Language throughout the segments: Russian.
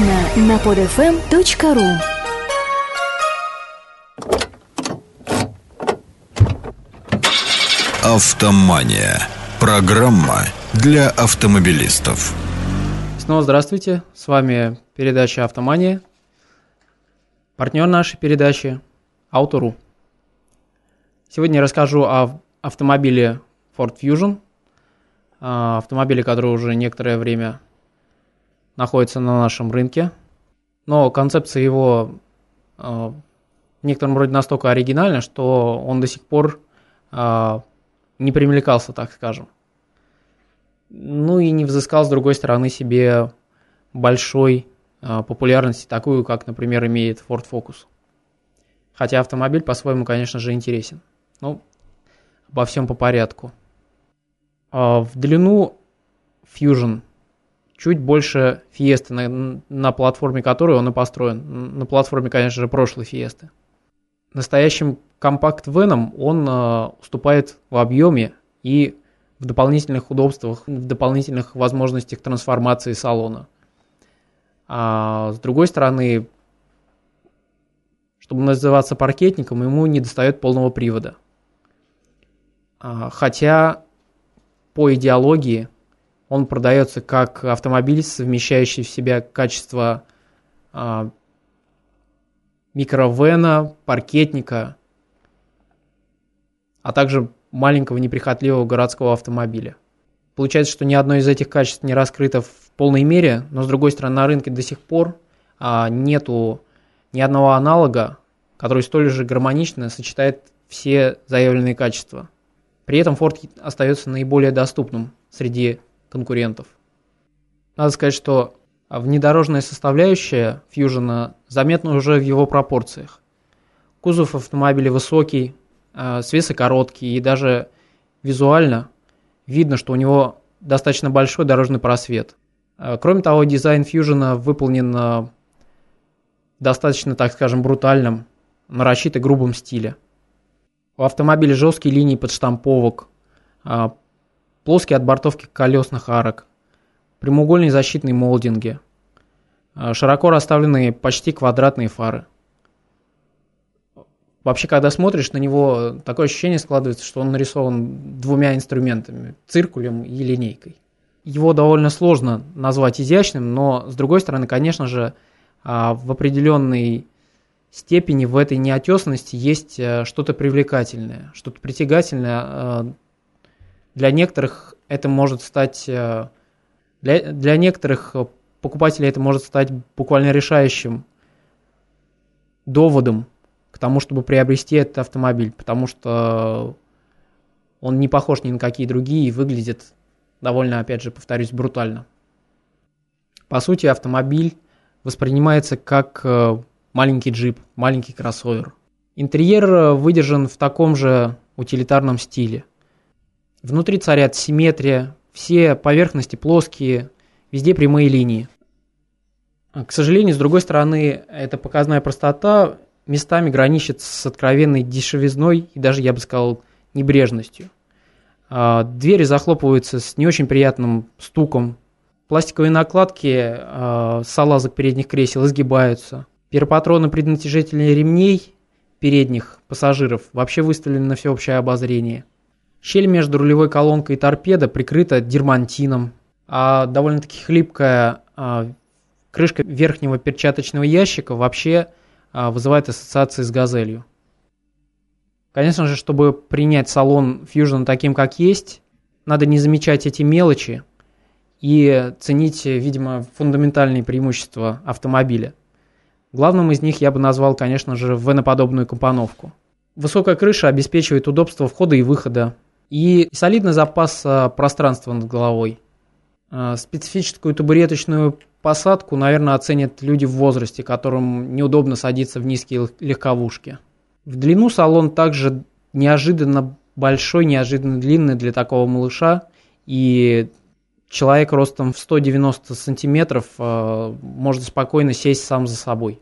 Подробно на podfm.ru Автомания. Программа для автомобилистов. Снова здравствуйте. С вами передача «Автомания». Партнер нашей передачи – Auto.ru. Сегодня я расскажу о автомобиле Ford Fusion, автомобиле, который уже некоторое время находится на нашем рынке. Но концепция его в некотором роде настолько оригинальна, что он до сих пор не примелькался, так скажем. Ну и не взыскал, с другой стороны, себе большой э, популярности, такую, как, например, имеет Ford Focus. Хотя автомобиль по-своему, конечно же, интересен. Ну, обо всем по порядку. Э, в длину Fusion чуть больше Fiesta, на, на платформе которой он и построен. На платформе, конечно же, прошлой Fiesta настоящим компакт-веном он э, уступает в объеме и в дополнительных удобствах, в дополнительных возможностях трансформации салона. А с другой стороны, чтобы называться паркетником, ему не достает полного привода. А, хотя по идеологии он продается как автомобиль, совмещающий в себя качество а, микровена, паркетника, а также маленького неприхотливого городского автомобиля. Получается, что ни одно из этих качеств не раскрыто в полной мере, но с другой стороны на рынке до сих пор а, нету ни одного аналога, который столь же гармонично сочетает все заявленные качества. При этом Ford остается наиболее доступным среди конкурентов. Надо сказать, что а внедорожная составляющая Fusion заметна уже в его пропорциях. Кузов автомобиля высокий, а, свесы короткий и даже визуально видно, что у него достаточно большой дорожный просвет. А, кроме того, дизайн Fusion выполнен достаточно, так скажем, брутальном, нарочито грубом стиле. У автомобиля жесткие линии подштамповок, плоские отбортовки колесных арок, прямоугольные защитные молдинги, а, широко расставленные почти квадратные фары. Вообще, когда смотришь на него, такое ощущение складывается, что он нарисован двумя инструментами – циркулем и линейкой. Его довольно сложно назвать изящным, но, с другой стороны, конечно же, а, в определенной степени в этой неотесанности есть э, что-то привлекательное, что-то притягательное. Для некоторых это может стать э, для, для некоторых э, покупателей это может стать буквально решающим доводом к тому, чтобы приобрести этот автомобиль, потому что он не похож ни на какие другие и выглядит довольно, опять же, повторюсь, брутально. По сути, автомобиль воспринимается как э, маленький джип, маленький кроссовер. Интерьер выдержан в таком же утилитарном стиле. Внутри царят симметрия, все поверхности плоские, везде прямые линии. К сожалению, с другой стороны, эта показная простота местами граничит с откровенной дешевизной и даже, я бы сказал, небрежностью. А, двери захлопываются с не очень приятным стуком. Пластиковые накладки а, салазок передних кресел изгибаются. Перпатроны преднатяжителей ремней передних пассажиров вообще выставлены на всеобщее обозрение. Щель между рулевой колонкой и торпедо прикрыта дермантином, а довольно-таки хлипкая а, крышка верхнего перчаточного ящика вообще а, вызывает ассоциации с газелью. Конечно же, чтобы принять салон Fusion таким, как есть, надо не замечать эти мелочи и ценить, видимо, фундаментальные преимущества автомобиля. Главным из них я бы назвал, конечно же, веноподобную компоновку. Высокая крыша обеспечивает удобство входа и выхода, и солидный запас а, пространства над головой. А, специфическую табуреточную посадку, наверное, оценят люди в возрасте, которым неудобно садиться в низкие легковушки. В длину салон также неожиданно большой, неожиданно длинный для такого малыша, и человек ростом в 190 сантиметров э, может спокойно сесть сам за собой.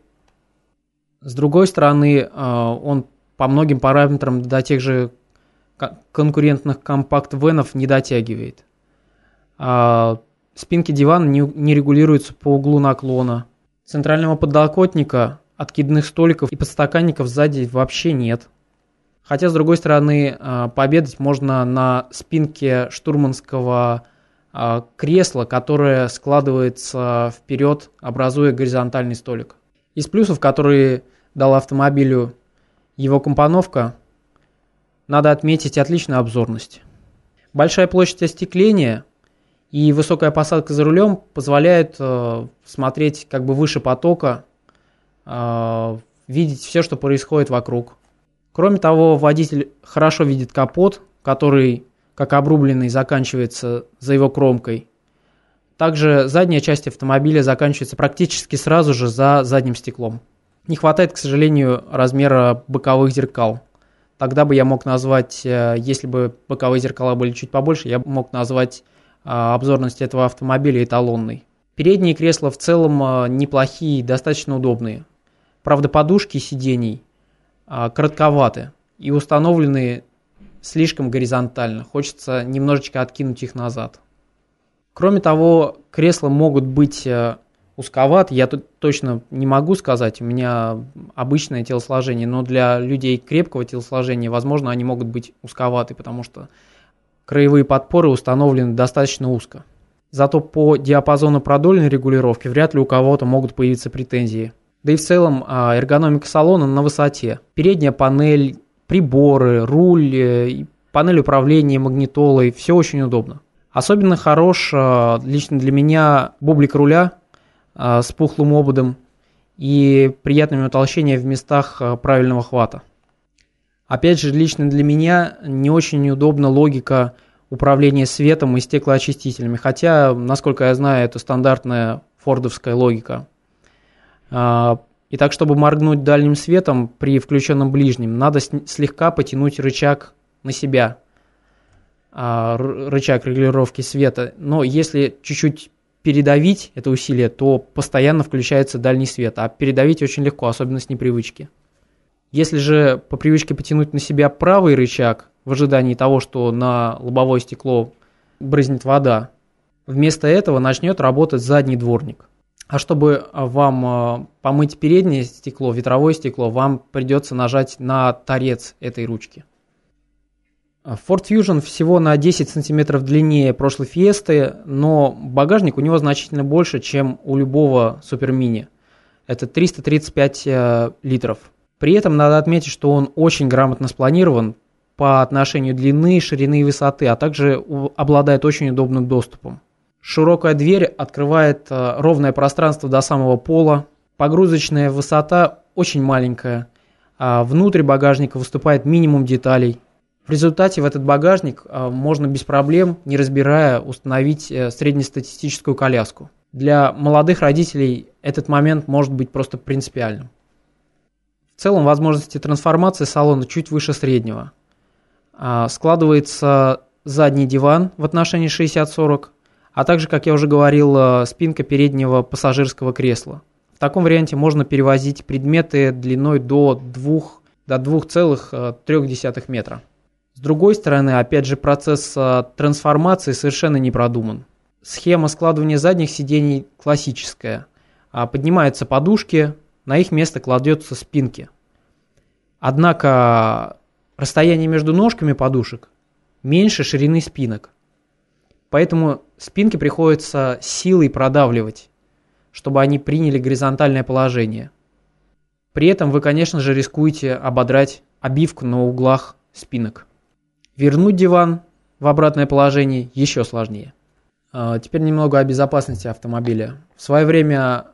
С другой стороны, э, он по многим параметрам до тех же конкурентных компакт-венов не дотягивает. А, спинки дивана не, не регулируются по углу наклона. Центрального подлокотника, откидных столиков и подстаканников сзади вообще нет. Хотя, с другой стороны, а, пообедать можно на спинке штурманского а, кресла, которое складывается вперед, образуя горизонтальный столик. Из плюсов, которые дал автомобилю его компоновка, надо отметить отличную обзорность. Большая площадь остекления и высокая посадка за рулем позволяет э, смотреть как бы выше потока, э, видеть все, что происходит вокруг. Кроме того, водитель хорошо видит капот, который, как обрубленный, заканчивается за его кромкой. Также задняя часть автомобиля заканчивается практически сразу же за задним стеклом. Не хватает, к сожалению, размера боковых зеркал. Тогда бы я мог назвать, э, если бы боковые зеркала были чуть побольше, я мог назвать э, обзорность этого автомобиля эталонной. Передние кресла в целом э, неплохие, достаточно удобные. Правда, подушки сидений коротковаты и установлены слишком горизонтально. Хочется немножечко откинуть их назад. Кроме того, кресла могут быть узковат, я тут точно не могу сказать, у меня обычное телосложение, но для людей крепкого телосложения, возможно, они могут быть узковаты, потому что краевые подпоры установлены достаточно узко. Зато по диапазону продольной регулировки вряд ли у кого-то могут появиться претензии. Да и в целом а, эргономика салона на высоте. Передняя панель, приборы, руль, э, панель управления магнитолой, все очень удобно. Особенно хорош а, лично для меня бублик руля, с пухлым ободом и приятными утолщения в местах а, правильного хвата. Опять же, лично для меня не очень неудобна логика управления светом и стеклоочистителями, хотя, насколько я знаю, это стандартная фордовская логика. А, и так, чтобы моргнуть дальним светом при включенном ближнем, надо слегка потянуть рычаг на себя, рычаг регулировки света. Но если чуть-чуть передавить это усилие, то постоянно включается дальний свет, а передавить очень легко, особенно с непривычки. Если же по привычке потянуть на себя правый рычаг в ожидании того, что на лобовое стекло брызнет вода, вместо этого начнет работать задний дворник. А чтобы вам а, помыть переднее стекло, ветровое стекло, вам придется нажать на торец этой ручки. Ford Fusion всего на 10 сантиметров длиннее прошлой Fiesta, но багажник у него значительно больше, чем у любого Mini. Это 335 э, литров. При этом надо отметить, что он очень грамотно спланирован по отношению длины, ширины и высоты, а также обладает очень удобным доступом. Широкая дверь открывает э, ровное пространство до самого пола. Погрузочная высота очень маленькая. А внутрь багажника выступает минимум деталей – в результате в этот багажник а, можно без проблем, не разбирая, установить э, среднестатистическую коляску. Для молодых родителей этот момент может быть просто принципиальным. В целом возможности трансформации салона чуть выше среднего. А, складывается задний диван в отношении 60-40, а также, как я уже говорил, э, спинка переднего пассажирского кресла. В таком варианте можно перевозить предметы длиной до 2 до 2,3 метра. С другой стороны, опять же, процесс а, трансформации совершенно не продуман. Схема складывания задних сидений классическая. А, поднимаются подушки, на их место кладется спинки. Однако расстояние между ножками подушек меньше ширины спинок. Поэтому спинки приходится силой продавливать, чтобы они приняли горизонтальное положение. При этом вы, конечно же, рискуете ободрать обивку на углах спинок. Вернуть диван в обратное положение еще сложнее. А, теперь немного о безопасности автомобиля. В свое время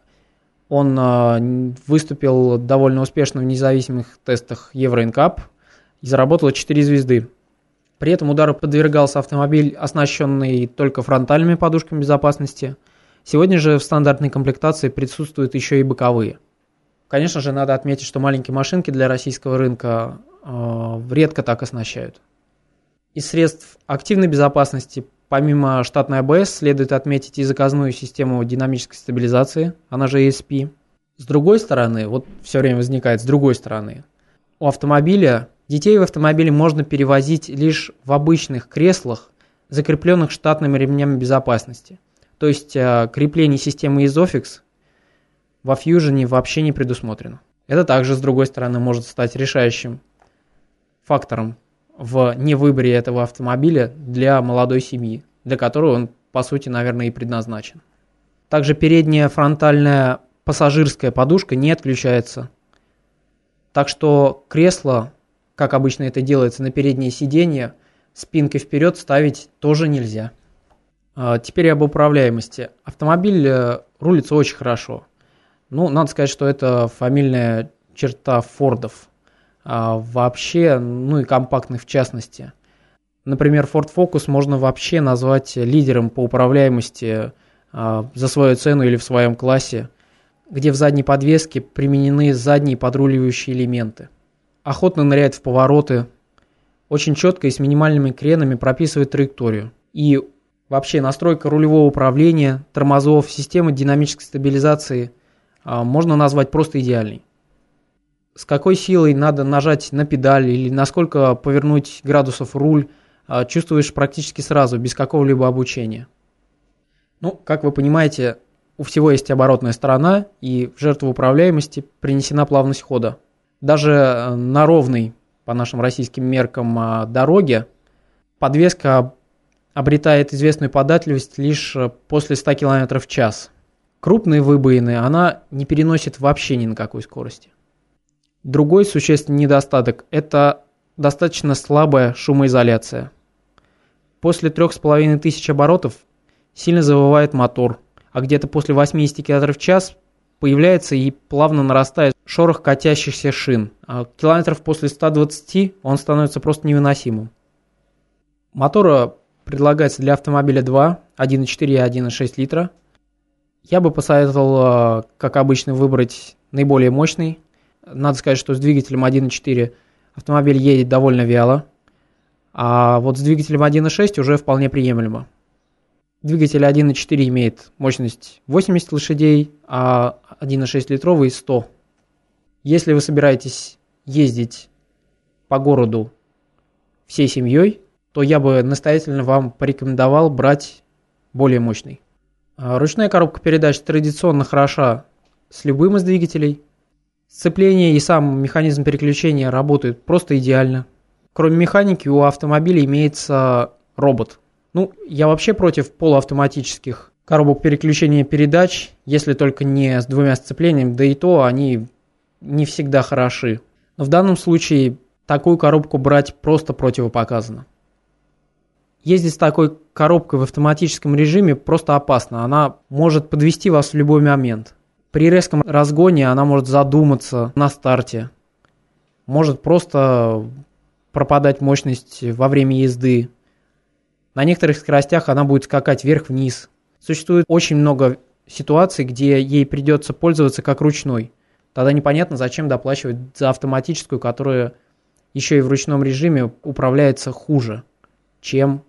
он а, выступил довольно успешно в независимых тестах NCAP и заработал 4 звезды. При этом удару подвергался автомобиль, оснащенный только фронтальными подушками безопасности. Сегодня же в стандартной комплектации присутствуют еще и боковые. Конечно же, надо отметить, что маленькие машинки для российского рынка э, редко так оснащают. Из средств активной безопасности, помимо штатной АБС, следует отметить и заказную систему динамической стабилизации, она же ESP. С другой стороны, вот все время возникает с другой стороны, у автомобиля, детей в автомобиле можно перевозить лишь в обычных креслах, закрепленных штатными ремнями безопасности. То есть э, крепление системы Isofix во Fusion вообще не предусмотрено. Это также, с другой стороны, может стать решающим фактором в невыборе этого автомобиля для молодой семьи, для которой он, по сути, наверное, и предназначен. Также передняя фронтальная пассажирская подушка не отключается. Так что кресло, как обычно это делается на переднее сиденье, спинкой вперед ставить тоже нельзя. А, теперь об управляемости. Автомобиль э, рулится очень хорошо. Ну, надо сказать, что это фамильная черта Фордов. А, вообще, ну и компактных в частности. Например, Ford Focus можно вообще назвать лидером по управляемости а, за свою цену или в своем классе, где в задней подвеске применены задние подруливающие элементы. Охотно ныряет в повороты, очень четко и с минимальными кренами прописывает траекторию. И вообще настройка рулевого управления, тормозов, системы динамической стабилизации а, можно назвать просто идеальной с какой силой надо нажать на педаль или насколько повернуть градусов руль, а, чувствуешь практически сразу, без какого-либо обучения. Ну, как вы понимаете, у всего есть оборотная сторона, и в жертву управляемости принесена плавность хода. Даже э, на ровной, по нашим российским меркам, а, дороге подвеска обретает известную податливость лишь э, после 100 км в час. Крупные выбоины она не переносит вообще ни на какой скорости. Другой существенный недостаток – это достаточно слабая шумоизоляция. После 3500 оборотов сильно завывает мотор, а где-то после 80 км в час появляется и плавно нарастает шорох катящихся шин. А километров после 120 он становится просто невыносимым. Мотора предлагается для автомобиля 2, 1.4 и 1.6 литра. Я бы посоветовал, э, как обычно, выбрать наиболее мощный надо сказать, что с двигателем 1.4 автомобиль едет довольно вяло, а вот с двигателем 1.6 уже вполне приемлемо. Двигатель 1.4 имеет мощность 80 лошадей, а 1.6 литровый 100. Если вы собираетесь ездить по городу всей семьей, то я бы настоятельно вам порекомендовал брать более мощный. Ручная коробка передач традиционно хороша с любым из двигателей – Сцепление и сам механизм переключения работают просто идеально. Кроме механики у автомобиля имеется робот. Ну, я вообще против полуавтоматических коробок переключения передач, если только не с двумя сцеплениями, да и то они не всегда хороши. Но в данном случае такую коробку брать просто противопоказано. Ездить с такой коробкой в автоматическом режиме просто опасно. Она может подвести вас в любой момент. При резком разгоне она может задуматься на старте. Может просто пропадать мощность во время езды. На некоторых скоростях она будет скакать вверх-вниз. Существует очень много ситуаций, где ей придется пользоваться как ручной. Тогда непонятно, зачем доплачивать за автоматическую, которая еще и в ручном режиме управляется хуже, чем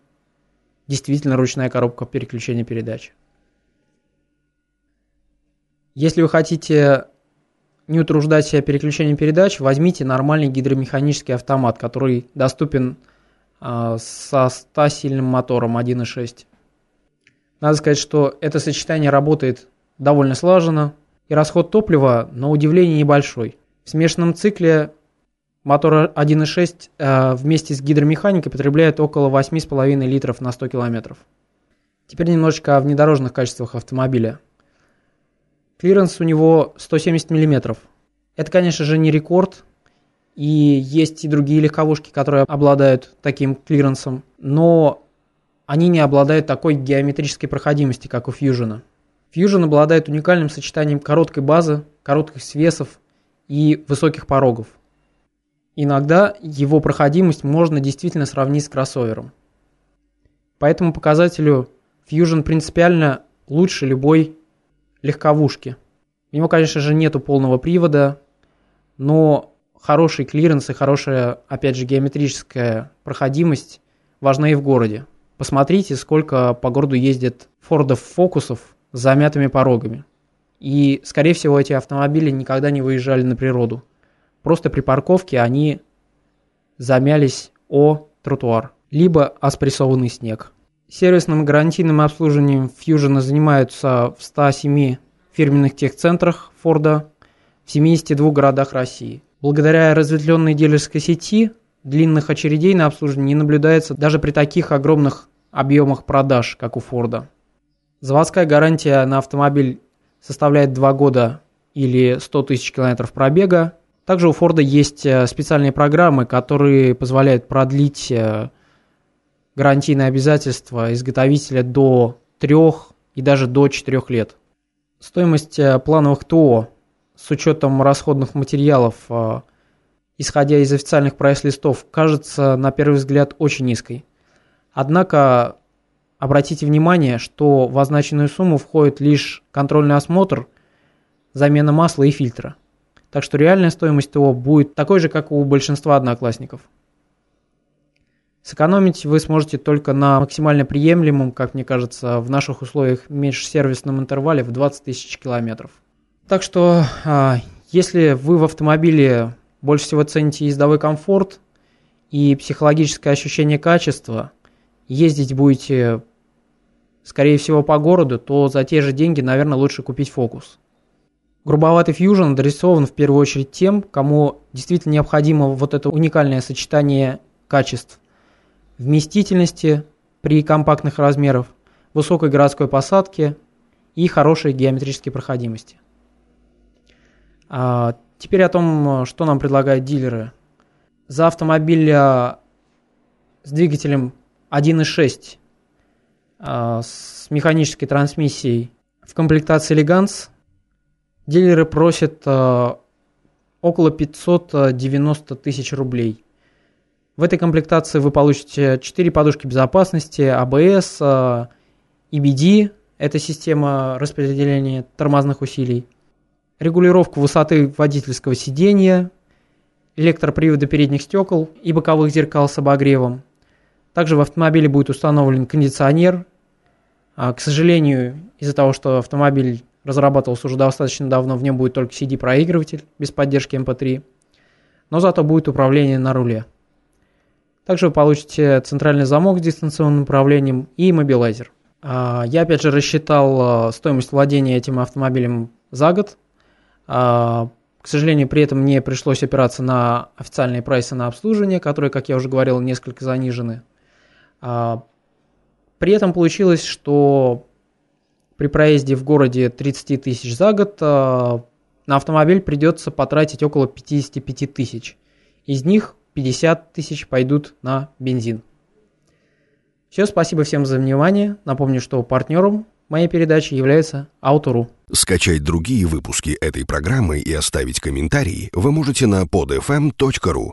действительно ручная коробка переключения передач. Если вы хотите не утруждать себя переключением передач, возьмите нормальный гидромеханический автомат, который доступен э, со 100 сильным мотором 1.6. Надо сказать, что это сочетание работает довольно слаженно, и расход топлива, на удивление, небольшой. В смешанном цикле мотор 1.6 э, вместе с гидромеханикой потребляет около 8,5 литров на 100 километров. Теперь немножечко о внедорожных качествах автомобиля. Клиренс у него 170 мм. Это, конечно же, не рекорд, и есть и другие легковушки, которые обладают таким клиренсом, но они не обладают такой геометрической проходимости, как у Fusion. Fusion обладает уникальным сочетанием короткой базы, коротких свесов и высоких порогов. Иногда его проходимость можно действительно сравнить с кроссовером. По этому показателю Fusion принципиально лучше любой легковушки. У него, конечно же, нету полного привода, но хороший клиренс и хорошая, опять же, геометрическая проходимость важна и в городе. Посмотрите, сколько по городу ездит фордов фокусов с замятыми порогами. И, скорее всего, эти автомобили никогда не выезжали на природу. Просто при парковке они замялись о тротуар, либо о спрессованный снег. Сервисным гарантийным обслуживанием Fusion занимаются в 107 фирменных техцентрах Форда в 72 городах России. Благодаря разветвленной дилерской сети длинных очередей на обслуживание не наблюдается даже при таких огромных объемах продаж, как у Форда. Заводская гарантия на автомобиль составляет 2 года или 100 тысяч километров пробега. Также у Форда есть э, специальные программы, которые позволяют продлить э, гарантийные обязательства изготовителя до 3 и даже до 4 лет. Стоимость э, плановых ТО с учетом расходных материалов, э, исходя из официальных прайс-листов, кажется на первый взгляд очень низкой. Однако обратите внимание, что в означенную сумму входит лишь контрольный осмотр, замена масла и фильтра. Так что реальная стоимость ТО будет такой же, как у большинства одноклассников. Сэкономить вы сможете только на максимально приемлемом, как мне кажется, в наших условиях межсервисном интервале в 20 тысяч километров. Так что, а, если вы в автомобиле больше всего цените ездовой комфорт и психологическое ощущение качества, ездить будете, скорее всего, по городу, то за те же деньги, наверное, лучше купить фокус. Грубоватый Fusion адресован в первую очередь тем, кому действительно необходимо вот это уникальное сочетание качеств вместительности при компактных размерах, высокой городской посадке и хорошей геометрической проходимости. А теперь о том, что нам предлагают дилеры. За автомобиль с двигателем 1.6 а, с механической трансмиссией в комплектации Elegance дилеры просят а, около 590 тысяч рублей. В этой комплектации вы получите 4 подушки безопасности, ABS, а EBD, это система распределения тормозных усилий, регулировку высоты водительского сидения, электроприводы передних стекол и боковых зеркал с обогревом. Также в автомобиле будет установлен кондиционер. А, к сожалению, из-за того, что автомобиль разрабатывался уже достаточно давно, в нем будет только CD-проигрыватель без поддержки MP3. Эм Но зато будет управление на руле. Также вы получите центральный замок с дистанционным управлением и мобилайзер. А, я опять же рассчитал а, стоимость владения этим автомобилем за год. А, к сожалению, при этом мне пришлось опираться на официальные прайсы на обслуживание, которые, как я уже говорил, несколько занижены. При этом получилось, что при проезде в городе 30 тысяч за год на автомобиль придется потратить около 55 тысяч. Из них 50 тысяч пойдут на бензин. Все, спасибо всем за внимание. Напомню, что партнером моей передачи является Auto.ru. Скачать другие выпуски этой программы и оставить комментарии вы можете на podfm.ru.